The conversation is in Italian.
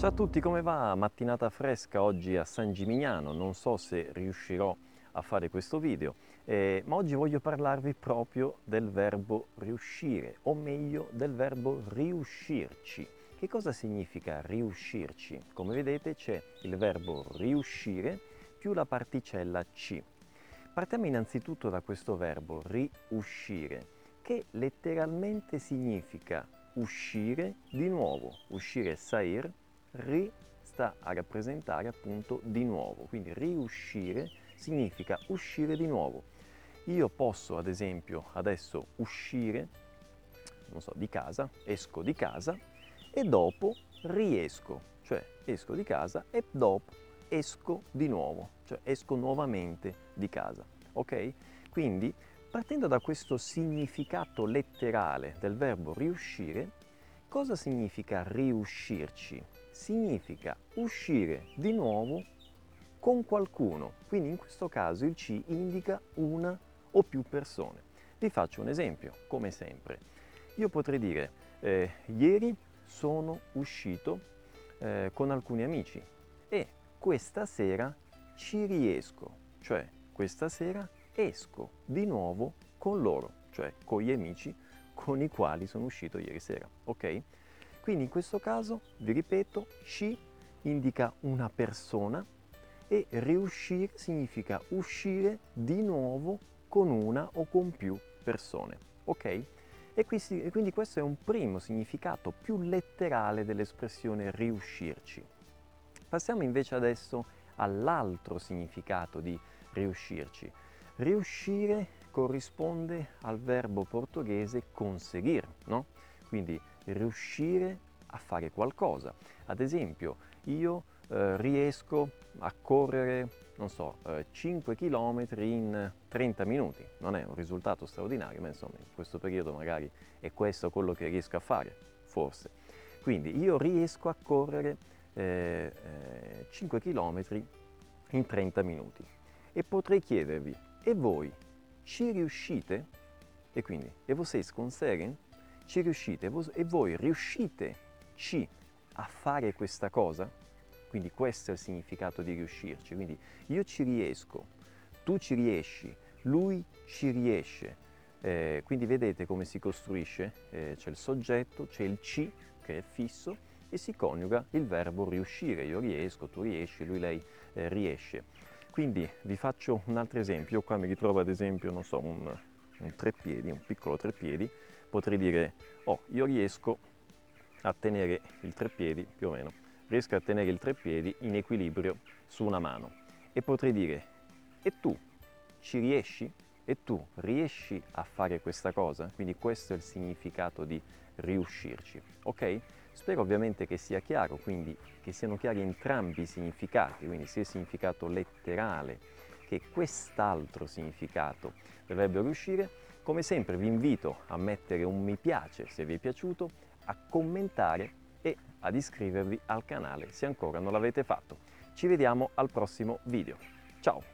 Ciao a tutti, come va? Mattinata fresca oggi a San Gimignano, non so se riuscirò a fare questo video, eh, ma oggi voglio parlarvi proprio del verbo riuscire, o meglio del verbo riuscirci. Che cosa significa riuscirci? Come vedete c'è il verbo riuscire più la particella ci. Partiamo innanzitutto da questo verbo riuscire, che letteralmente significa uscire di nuovo, uscire sair ri sta a rappresentare appunto di nuovo, quindi riuscire significa uscire di nuovo. Io posso ad esempio adesso uscire, non so, di casa, esco di casa e dopo riesco, cioè esco di casa e dopo esco di nuovo, cioè esco nuovamente di casa, ok? Quindi partendo da questo significato letterale del verbo riuscire, cosa significa riuscirci? Significa uscire di nuovo con qualcuno. Quindi in questo caso il C indica una o più persone. Vi faccio un esempio, come sempre. Io potrei dire, eh, ieri sono uscito eh, con alcuni amici e questa sera ci riesco, cioè questa sera esco di nuovo con loro, cioè con gli amici con i quali sono uscito ieri sera, ok? Quindi in questo caso, vi ripeto, ci indica una persona e riuscire significa uscire di nuovo con una o con più persone. Ok? E quindi questo è un primo significato più letterale dell'espressione riuscirci. Passiamo invece adesso all'altro significato di riuscirci. Riuscire corrisponde al verbo portoghese conseguir, no? Quindi riuscire a fare qualcosa. Ad esempio, io eh, riesco a correre, non so, eh, 5 km in 30 minuti. Non è un risultato straordinario, ma insomma in questo periodo magari è questo quello che riesco a fare, forse. Quindi io riesco a correre eh, 5 eh, km in 30 minuti. E potrei chiedervi, e voi ci riuscite? E quindi, e voi conseguem? Ci riuscite e voi riuscite ci a fare questa cosa? Quindi questo è il significato di riuscirci. Quindi io ci riesco, tu ci riesci, lui ci riesce. Eh, quindi vedete come si costruisce? Eh, c'è il soggetto, c'è il ci che è fisso e si coniuga il verbo riuscire. Io riesco, tu riesci, lui, lei eh, riesce. Quindi vi faccio un altro esempio. Io qua mi ritrovo ad esempio, non so, un, un treppiedi, un piccolo treppiedi potrei dire, oh, io riesco a tenere il treppiedi, più o meno, riesco a tenere il treppiedi in equilibrio su una mano. E potrei dire, e tu ci riesci? E tu riesci a fare questa cosa? Quindi questo è il significato di riuscirci, ok? Spero ovviamente che sia chiaro, quindi che siano chiari entrambi i significati, quindi sia il significato letterale che quest'altro significato dovrebbero riuscire come sempre vi invito a mettere un mi piace se vi è piaciuto, a commentare e ad iscrivervi al canale se ancora non l'avete fatto. Ci vediamo al prossimo video. Ciao!